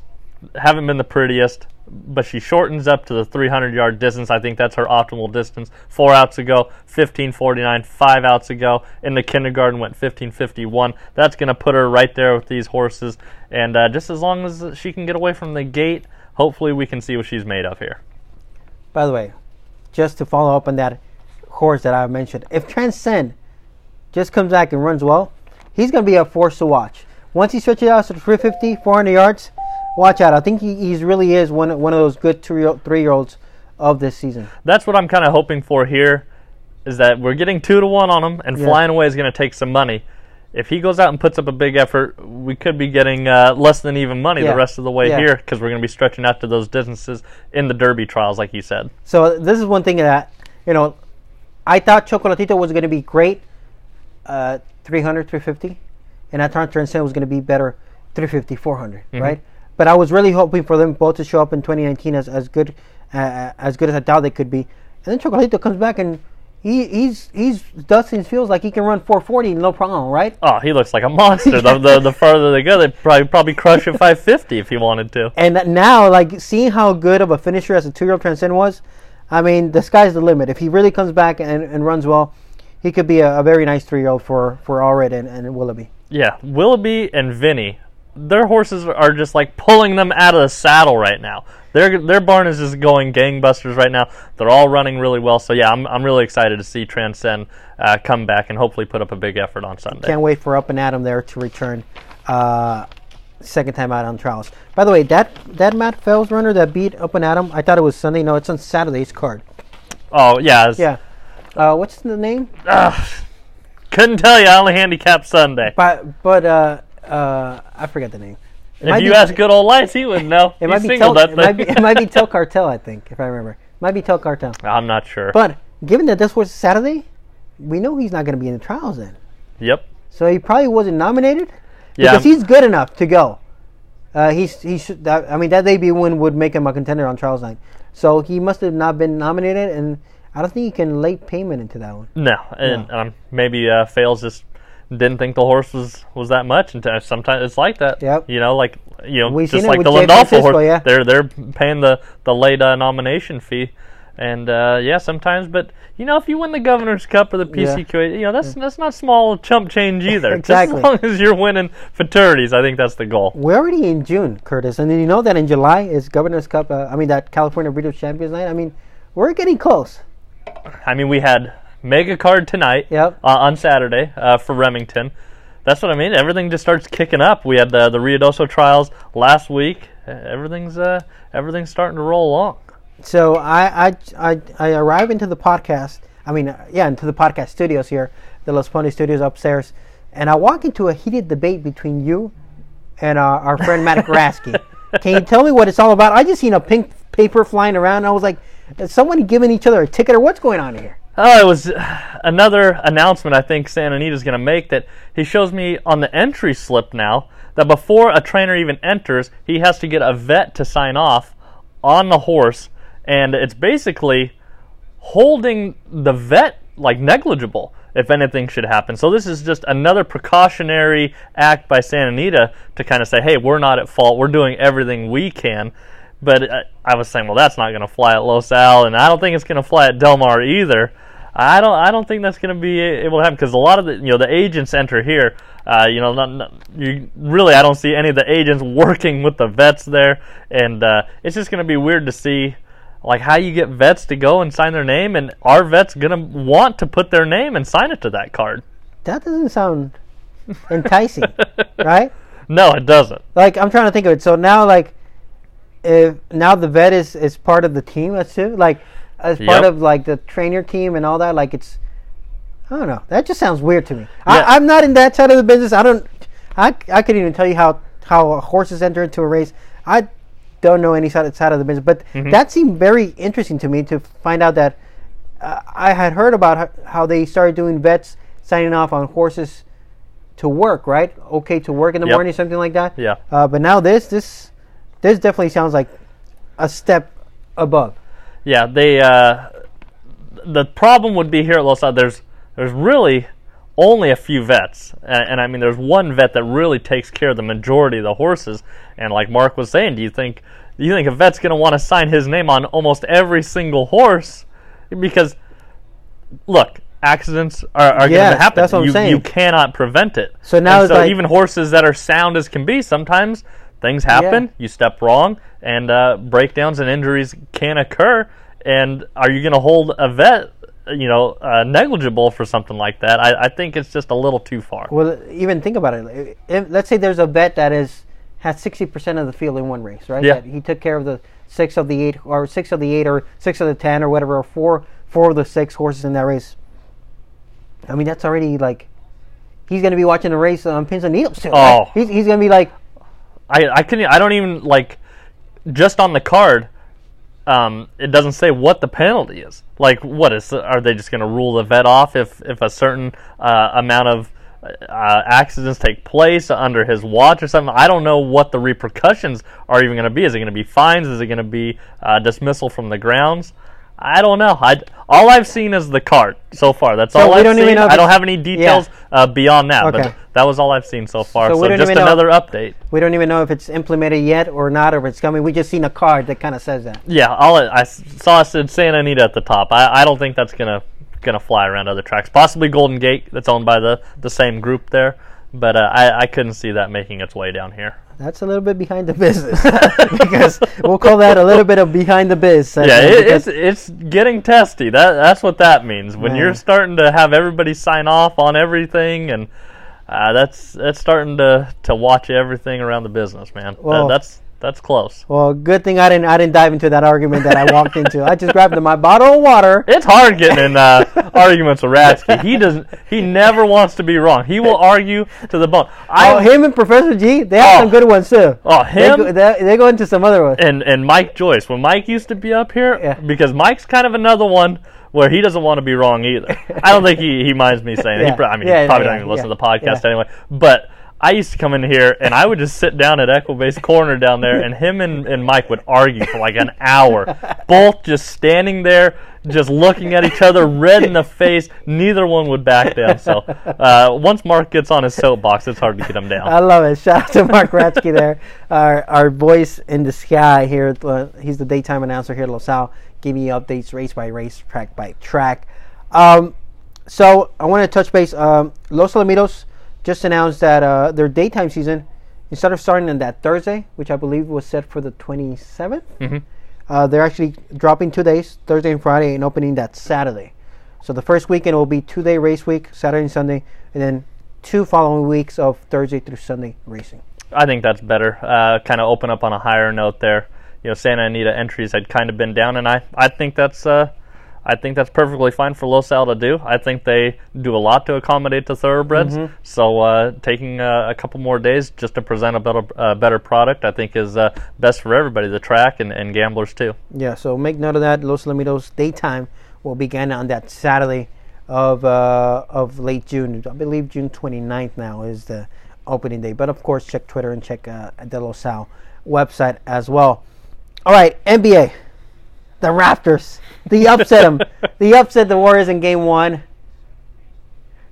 haven't been the prettiest, but she shortens up to the 300 yard distance. I think that's her optimal distance. Four outs ago, 1549. Five outs ago in the kindergarten went 1551. That's going to put her right there with these horses. And uh, just as long as she can get away from the gate, hopefully we can see what she's made of here. By the way, just to follow up on that horse that I mentioned, if Transcend just comes back and runs well, he's going to be a force to watch. Once he stretches out to 350, 400 yards, watch out. I think he he's really is one one of those good three year olds of this season. That's what I'm kind of hoping for here, is that we're getting two to one on him, and Yeah. flying away is going to take some money. If he goes out and puts up a big effort, we could be getting uh, less than even money Yeah. the rest of the way Yeah. here because we're going to be stretching out to those distances in the Derby trials, like you said. So this is one thing that you know, I thought Chocolatito was going to be great, uh, 300, 350, and I thought Transcend was going to be better, 350, 400, right? But I was really hoping for them both to show up in 2019 as as good uh, as good as I thought they could be. And then Chocolatito comes back and he he's he's Dustin feels like he can run 440 no problem, right? Oh, he looks like a monster. the, the the farther they go, they probably probably crush at 550 if he wanted to. And now, like seeing how good of a finisher as a two-year-old Transcend was, I mean, the sky's the limit. If he really comes back and, and runs well, he could be a, a very nice three-year-old for for Allred and, and Willoughby. Yeah, Willoughby and Vinny, their horses are just like pulling them out of the saddle right now. Their their barn is just going gangbusters right now. They're all running really well. So yeah, I'm I'm really excited to see Transcend uh, come back and hopefully put up a big effort on Sunday. Can't wait for Up and Adam there to return. Uh, second time out on trials. By the way, that that Matt Fells runner that beat Up and Adam, I thought it was Sunday. No, it's on Saturday's card. Oh yeah, Yeah. Uh, what's the name? Couldn't tell you. I only handicapped Sunday. But but uh, uh, I forget the name. It If might you be- ask good old lights, he would know. It might be singled Tel, it might be it might be Tel Cartel, I think, if I remember. Might be Tel Cartel. I'm not sure. But given that this was Saturday, we know he's not going to be in the trials then. yep. So he probably wasn't nominated Yeah. because he's good enough to go. Uh, he's he should. That, I mean, that debut win would make him a contender on trials night. So he must have not been nominated, and I don't think he can late payment into that one. No, and um, maybe uh, Fails just didn't think the horse was, was that much, and sometimes it's like that. Yep. You know, like you know, We've just like the Jay Landolfo horse, yeah. they're they're paying the the late uh, nomination fee, and uh, yeah, sometimes. But you know, if you win the Governor's Cup or the PCQA, you know that's that's not small chump change either. Exactly. Just as long as you're winning fraternities, I think that's the goal. We're already in June, Curtis, and then you know that in July is Governor's Cup. Uh, I mean, that California Breeders' Champions Night. I mean, we're getting close. I mean, we had mega card tonight Yep. uh, on Saturday uh, for Remington. That's what I mean. Everything just starts kicking up. We had the the Ruidoso trials last week. Everything's uh, everything's starting to roll along. So I, I, I, I arrive into the podcast. I mean, uh, yeah, into the podcast studios here, the Los Pony Studios upstairs, and I walk into a heated debate between you and uh, our friend Matt Grasky. Can you tell me what it's all about? I just seen a pink paper flying around. And I was like, is someone giving each other a ticket or what's going on here? Oh, it was another announcement I think Santa Anita's going to make that he shows me on the entry slip now that before a trainer even enters, he has to get a vet to sign off on the horse, and it's basically holding the vet like negligible if anything should happen. So this is just another precautionary act by Santa Anita to kind of say, hey, we're not at fault. We're doing everything we can. But uh, I was saying, well, that's not going to fly at Los Al, and I don't think it's going to fly at Del Mar either. I don't. I don't think that's going to be able to happen because a lot of the you know the agents enter here. Uh, you know, not, not, you really I don't see any of the agents working with the vets there, and uh, it's just going to be weird to see like how you get vets to go and sign their name, and are vets going to want to put their name and sign it to that card? That doesn't sound enticing, right? No, it doesn't. Like I'm trying to think of it. So now, like, if now the vet is is part of the team, let's too, like as part Yep. of like the trainer team and all that. Like it's, I don't know. That just sounds weird to me. Yeah. I, I'm not in that side of the business. I don't. I I couldn't even tell you how how horses enter into a race. I don't know any side side of the business, but Mm-hmm. that seemed very interesting to me to find out that uh, I had heard about how, how they started doing vets signing off on horses to work, right? Okay, to work in the Yep. morning, something like that. Yeah. Uh, but now this this this definitely sounds like a step above. Yeah, they. Uh, the problem would be here at Los Al. There's there's really only a few vets, and, and I mean there's one vet that really takes care of the majority of the horses. And like Mark was saying, do you think do you think a vet's going to want to sign his name on almost every single horse? Because look, accidents are, are going to happen. that's what I'm you, saying. you cannot prevent it. So now so like- even horses that are sound as can be, sometimes things happen. Yeah. You step wrong, and uh, breakdowns and injuries can occur. And are you going to hold a vet, you know, uh, negligible for something like that? I, I think it's just a little too far. Well, even think about it. If, let's say there's a vet that is has sixty percent of the field in one race, right? Yeah. That he took care of the six of the eight, or six of the eight, or six of the ten, or whatever, or four four of the six horses in that race. I mean, that's already like he's going to be watching the race on pins and needles too. right? Oh. he's, he's going to be like, I I can I don't even like just on the card. Um, it doesn't say what the penalty is. Like, what is? Are they just going to rule the vet off if if a certain uh, amount of uh, accidents take place under his watch or something? I don't know what the repercussions are even going to be. Is it going to be fines? Is it going to be uh, dismissal from the grounds? I don't know. I all I've seen is the card so far. That's all I've don't seen. I don't have any details uh, beyond that. Okay. But that was all I've seen so far. So So, just even know- another update. we don't even know if it's implemented yet or not, or if it's coming. We just seen a card that kind of says that. Yeah, all I, I saw said Santa Anita at the top. I, I don't think that's gonna gonna fly around other tracks. Possibly Golden Gate, that's owned by the, the same group there, but uh, I, I couldn't see that making its way down here. That's a little bit behind the business because we'll call that a little bit of behind the biz. Yeah, it, it's it's getting testy. That that's what that means. When you're starting to have everybody sign off on everything, and uh, that's that's starting to, to watch everything around the business, man. That- Well- that's that's close. Well, good thing I didn't. I didn't dive into that argument that I walked into. I just grabbed my bottle of water. It's hard getting in uh, arguments with Ratsky. He doesn't. He never wants to be wrong. He will argue to the bone. I Oh, him and Professor G, they have Oh. some good ones too. Oh, They him go, they, they go into some other ones. and and Mike Joyce. When Mike used to be up here, Yeah. because Mike's kind of another one where he doesn't want to be wrong either. I don't think he, he minds me saying it. He, I mean, Yeah, he probably yeah, doesn't even listen yeah, to the podcast yeah. anyway. But I used to come in here and I would just sit down at Equibase Corner down there, and him and, and Mike would argue for like an hour, both just standing there. Just looking at each other, red in the face. Neither one would back down. So uh, once Mark gets on his soapbox, it's hard to get him down. I love it. Shout out to Mark Ratsky there, our our voice in the sky here. at, Uh, he's the daytime announcer here at Los Al, giving you updates race by race, track by track. Um, so I want to touch base. Um, Los Alamitos just announced that uh, their daytime season instead of starting on that Thursday, which I believe was set for the 27th, Mhm. uh, they're actually dropping two days, Thursday and Friday, and opening that Saturday. So the first weekend will be two day race week, Saturday and Sunday, and then two following weeks of Thursday through Sunday racing. I think that's better. Uh, kind of open up on a higher note there. You know, Santa Anita entries had kind of been down, and I, I think that's uh, I think that's perfectly fine for Los Al to do. I think they do a lot to accommodate the thoroughbreds. So uh, taking uh, a couple more days just to present a better uh, better product, I think is uh, best for everybody, the track and, and gamblers too. Yeah, so make note of that. Los Alamitos daytime will begin on that Saturday of uh, of late June. I believe June 29th now is the opening day. But of course, check Twitter and check uh, the Los Al website as well. All right, NBA. The Raptors. The upset them. the upset the Warriors in game one.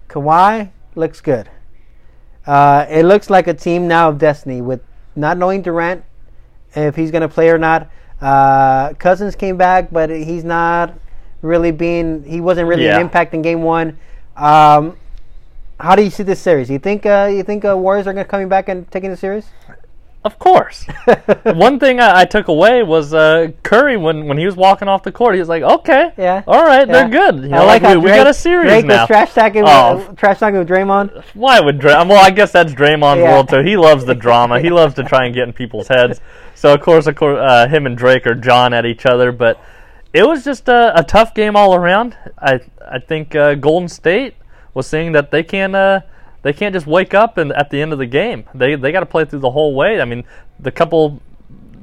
Kawhi looks good. Uh, it looks like a team now of destiny with not knowing Durant if he's going to play or not. Uh, Cousins came back, but he's not really being. He wasn't really Yeah. an impact in game one. Um, how do you see this series? You think uh, you think uh, Warriors are going to coming back and taking the series? Of course. One thing I, I took away was uh, Curry when, when he was walking off the court. He was like, "Okay, Yeah. all right, Yeah. they're good. You know, I like, like, how we, we got a series Drake now." was trash talking, Oh. with, trash talking with Draymond. Why would Dray- Well, I guess that's Draymond's Yeah. world too. He loves the drama. he loves to try and get in people's heads. So of course, of course, uh, him and Drake are John at each other. But it was just a, a tough game all around. I I think uh, Golden State was saying that they can uh, they can't just wake up and at the end of the game. They they got to play through the whole way. I mean, the couple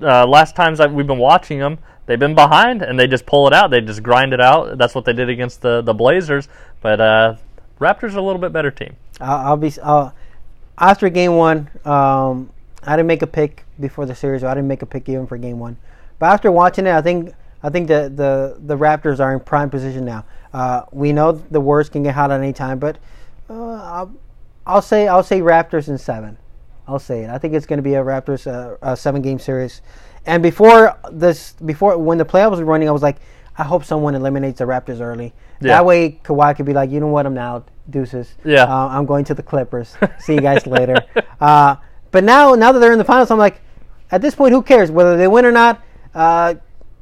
uh, last times that we've been watching them. They've been behind and they just pull it out. They just grind it out. That's what they did against the, the Blazers. But uh, Raptors are a little bit better team. I'll, I'll be after game one. Um, I didn't make a pick before the series. I didn't make a pick even for game one. But after watching it, I think I think the the, the Raptors are in prime position now. Uh, we know the Warriors can get hot at any time, but uh, I'll, say I'll say Raptors in seven. I'll say it. I think it's going to be a Raptors uh, a seven game series. And before this, before when the playoffs were running, I was like, I hope someone eliminates the Raptors early. Yeah. That way, Kawhi could be like, you know what, I'm out, deuces. Yeah. Uh, I'm going to the Clippers. See you guys later. Uh, but now, now that they're in the finals, I'm like, at this point, who cares whether they win or not? Uh,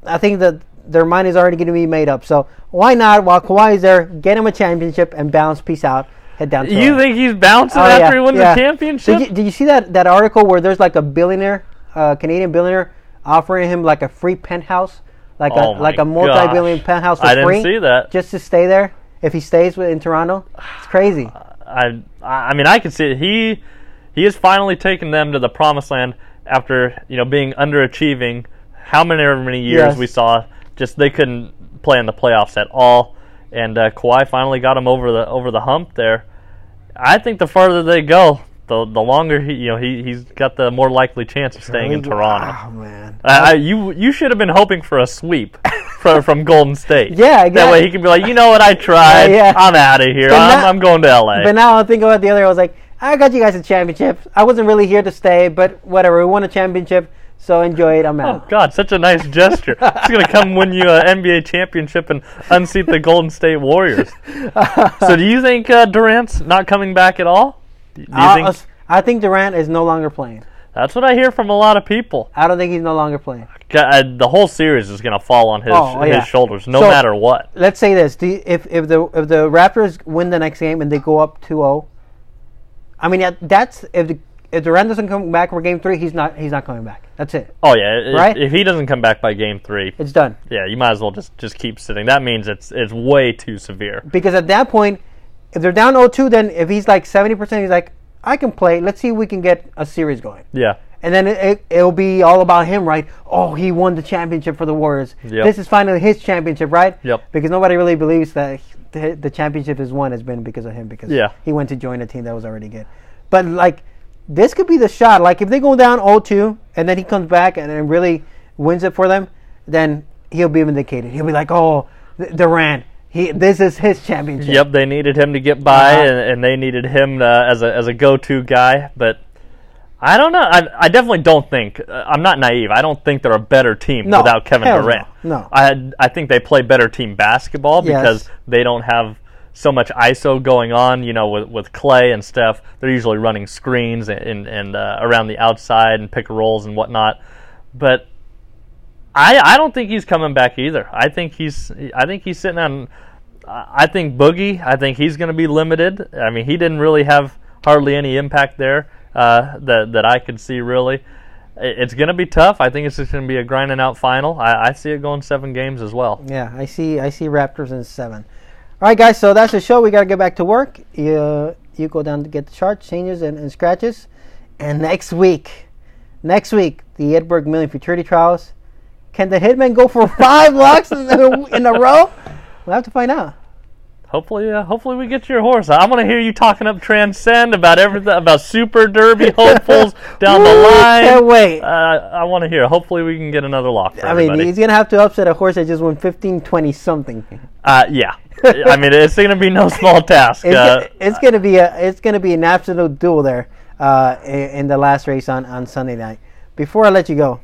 I think that their mind is already going to be made up. So why not, while Kawhi is there, get him a championship and bounce, peace out, head down You think he's bouncing Oh, after yeah, he wins yeah. the championship? Did you, did you see that, that article where there's like a billionaire, uh, Canadian billionaire, offering him like a free penthouse, like Oh a like a multi-billion gosh. penthouse for I didn't free, see that. just to stay there if he stays with, in Toronto? It's crazy. I, I mean, I can see it. He, he has finally taken them to the promised land after you know being underachieving. How many many years Yes. we saw just they couldn't play in the playoffs at all, and uh, Kawhi finally got him over the over the hump there. I think the farther they go, the the longer he you know he he's got the more likely chance of staying in Toronto. Oh man. You you should have been hoping for a sweep from from Golden State. Yeah, exactly. That way he can be like, you know what, I tried. Yeah, yeah. I'm out of here. I'm, now- I'm going to LA. But now I think about the other. I was like, I got you guys a championship. I wasn't really here to stay, but whatever. We won a championship, so enjoy it. I'm oh out. God, such a nice gesture. He's gonna come win you an NBA championship and unseat the Golden State Warriors. so do you think uh, Durant's not coming back at all? Do you I, think I think Durant is no longer playing. that's what I hear from a lot of people? I don't think he's no longer playing. God, the whole series is gonna fall on his Oh, his shoulders, no So- matter what. Let's say this: do you, if if the if the Raptors win the next game and they go up 2-0, I mean that's if the if Durant doesn't come back for Game Three, he's not he's not coming back. That's it. Oh yeah, if, Right? if he doesn't come back by game three, It's done. yeah, you might as well just just keep sitting. That means it's it's way too severe. Because at that point, if they're down 0-2, then if he's like 70%, he's like, I can play. Let's see if we can get a series going. Yeah. And then it, it, will be all about him, right? Oh, he won the championship for the Warriors. Yep. This is finally his championship, right? Yep. Because nobody really believes that the, the championship is won has been because of him because Yeah. he went to join a team that was already good. But like, this could be the shot. Like if they go down 0-2 and then he comes back and then really wins it for them, then he'll be vindicated. He'll be like, oh, Durant, he this is his championship. Yep, they needed him to get by, Uh-huh. and, and they needed him uh, as a as a go to guy. But I don't know. I, I definitely don't think. Uh, I'm not naive. I don't think they're a better team No, without Kevin hell no, Durant. no. I I think they play better team basketball Yes. because they don't have so much ISO going on. You know, with with Clay and Steph, they're usually running screens and and, and uh, around the outside and pick rolls and whatnot. But I I don't think he's coming back either. I think he's I think he's sitting on. I think Boogie. I think he's going to be limited. I mean, he didn't really have hardly any impact there uh, that that I could see really. It's going to be tough. I think it's just going to be a grinding out final. I, I see it going seven games as well. Yeah, I see. I see Raptors in seven. All right, guys. So that's the show. We gotta get back to work. You you go down to get the charts, changes, and, and scratches. And next week, next week, the Ed Burgart Million Futurity Trials. Can the Hitman go for five locks in a, in a row? We'll have to find out. Hopefully, uh, hopefully we get your horse. I want to hear you talking up Transcend about everything about Super Derby hopefuls down the Woo, line. Can't wait. Uh, I want to hear. Hopefully, we can get another lock for I mean, he's gonna have to upset a horse that just won 15, 20 something. Uh, yeah. I mean, it's going to be no small task. It's, Uh, it's gonna be a it's gonna be an absolute duel there uh, in, in the last race on, on Sunday night. Before I let you go,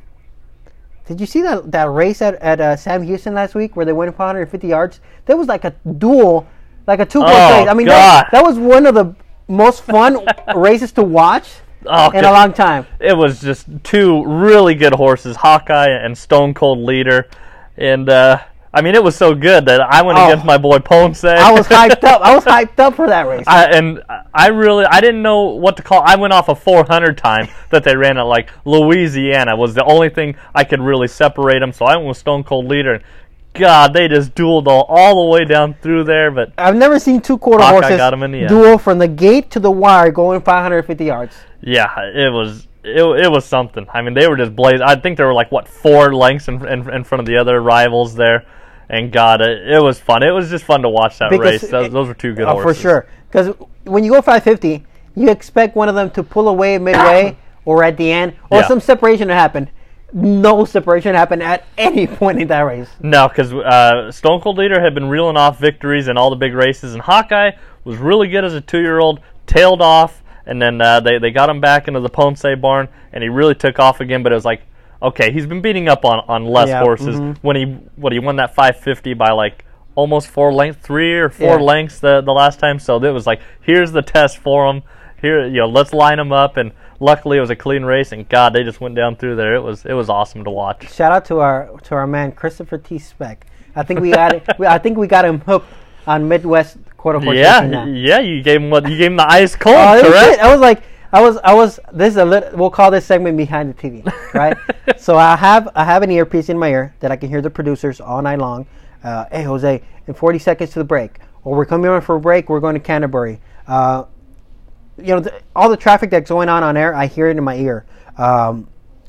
did you see that that race at at uh, Sam Houston last week where they went 450 yards? There was like a duel, like a two Oh, race. I mean, that, that was one of the most fun races to watch Oh, in a long time. it was just two really good horses, Hawkeye and Stone Cold Leader, and uh, I mean, it was so good that I went Oh. against my boy Ponce. I was hyped up. I was hyped up for that race. I, and I really I didn't know what to call. I went off a 400 time that they ran at like Louisiana was the only thing I could really separate them. So I went with Stone Cold Leader. God, they just dueled all, all the way down through there. But I've never seen two quarter Hawkeye horses got 'em in the end. duel from the gate to the wire going 550 yards. yeah, it was it, it was something. I mean, they were just blazing. I think there were like what four lengths in, in, in front of the other rivals there. And God, it, it was fun. It was just fun to watch that Because race. Those, it- those were two good Oh, for sure. Because when you go 550, you expect one of them to pull away midway or at the end, or Yeah. some separation to happen. No separation happened at any point in that race. No, because uh, Stone Cold Leader had been reeling off victories in all the big races, and Hawkeye was really good as a two-year-old. Tailed off, and then uh, they they got him back into the Ponce barn, and he really took off again. But it was like, okay, he's been beating up on on less Yeah, horses. mhm. When he what he won that 550 by like almost four lengths, three or four Yeah. lengths the the last time. So it was like, here's the test for him. Here, you know, let's line him up. And luckily, it was a clean race, and God, they just went down through there. It was it was awesome to watch. Shout out to our to our man Christopher T. Speck. I think we got it. I think we got him hooked on Midwest quarter horse Yeah, yeah, you gave him what you gave him the ice cold, Oh, correct? I was like, I was, I was. This is a little. We'll call this segment behind the TV, right? so I have, I have an earpiece in my ear that I can hear the producers all night long. Uh, hey, Jose, in 40 seconds to the break, or we're coming on for a break. We're going to Canterbury. Uh, you know, th- all the traffic that's going on on air, I hear it in my ear. Um,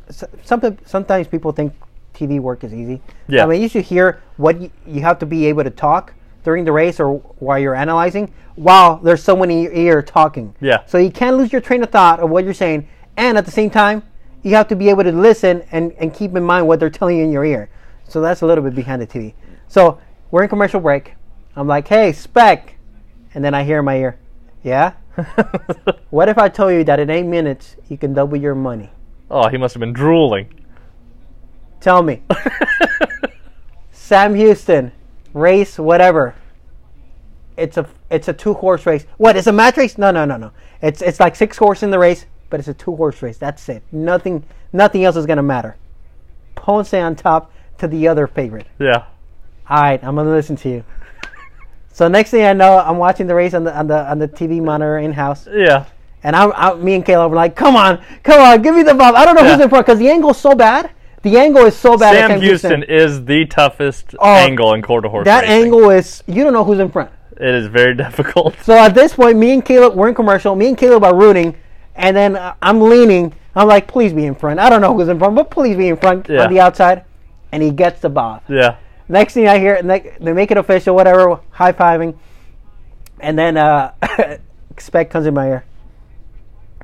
so, something, sometimes people think TV work is easy. Yeah. I mean, you should hear what you, you have to be able to talk during the race or while you're analyzing, while there's someone in your ear talking. Yeah. So you can't lose your train of thought of what you're saying, and at the same time, you have to be able to listen and, and keep in mind what they're telling you in your ear. So that's a little bit behind the TV. So we're in commercial break. I'm like, hey, spec, and then I hear in my ear, yeah. What if I told you that in eight minutes you can double your money? oh, he must have been drooling. Tell me. Sam Houston, race whatever. It's a it's a two horse race. What? It's a match race? No, no, no, no. It's it's like six horse in the race, but it's a two horse race. That's it. Nothing nothing else is gonna matter. Ponce on top to the other favorite. Yeah. All right, I'm gonna listen to you. So next thing I know, I'm watching the race on the on the on the TV monitor in house, Yeah. and I'm, I'm me and Caleb were like, "Come on, come on, give me the ball." I don't know who's in front because the angle's so bad. The angle is so bad. Sam Houston is the toughest Oh, angle in quarter horse That racing. angle is you don't know who's in front. It is very difficult. So at this point, me and Caleb we're in commercial. Me and Caleb are rooting, and then I'm leaning. I'm like, please be in front. I don't know who's in front, but please be in front Yeah. on the outside. And he gets the ball. Yeah. Next thing I hear, they make it official, whatever, high fiving, and then uh, Spec comes in my ear.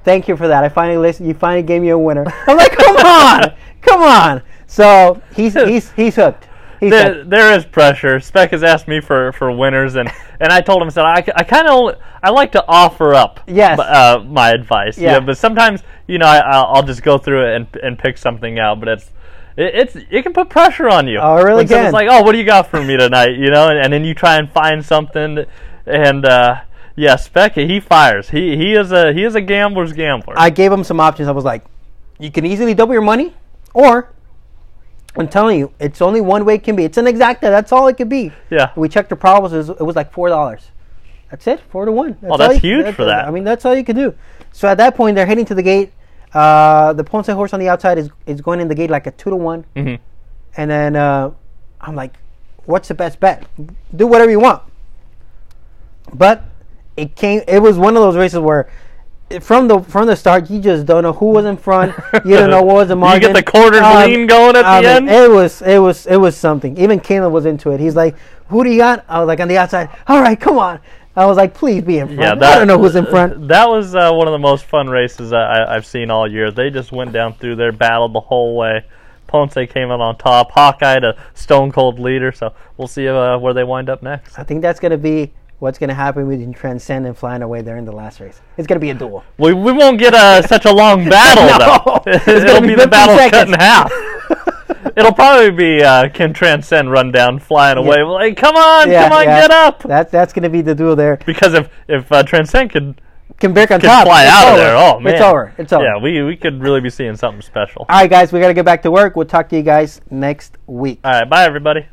Thank you for that. I finally listened. You finally gave me a winner. I'm like, come on, come on. So he's he's he's hooked. He's There, hooked. there is pressure. Spec has asked me for, for winners, and, and I told him, I said, I, I kind of I like to offer up Yes. uh, my advice. Yeah. yeah. but sometimes, you know, I, I'll, I'll just go through it and, and pick something out, but it's it, it's it can put pressure on you. Oh, it really can. like, oh, what do you got for me tonight? You know, and, and then you try and find something, and uh, yeah, Spec he fires. He he is a he is a gambler's gambler. I gave him some options. I was like, you can easily double your money, or I'm telling you, it's only one way it can be. It's an exacta. That's all it could be. yeah, We checked the problems. It was, it was like four dollars. That's it, four to one. Oh, that's all you- huge for that. I mean, that's all you could do. So at that point, they're heading to the gate. Uh, the Ponce horse on the outside is is going in the gate like a two to one, hmm and then uh, I'm like, what's the best bet? Do whatever you want. But it came. It was one of those races where from the from the start, you just don't know who was in front. You don't know what was the margin. You get the quarter Um, lean going at I the mean, end. It was it was it was something. Even Caleb was into it. He's like, "Who do you got?" I was like, "On the outside." All right, come on. I was like, "Please be in front." Yeah, that, I don't know who's in front. That was uh, one of the most fun races I, I've seen all year. They just went down through there, battled the whole way. Ponce came out on top. Hawkeye, the stone cold leader. So we'll see uh, where they wind up next. I think that's gonna be what's gonna happen between Transcend and Flying Away there in the last race. It's gonna be a duel. We, we won't get uh, such a long battle No, though. it's It'll be be the 15 battle cut in half. It'll probably be uh, can Transcend run down flying away. Like, come on, Yeah, come on, yeah. get up. That's that's gonna be the duel there. Because if if uh, Transcend could Can break on could top. fly out of there, oh man, it's over. It's over. Yeah, we we could really be seeing something special. All right, guys, we gotta get back to work. We'll talk to you guys next week. All right, bye everybody.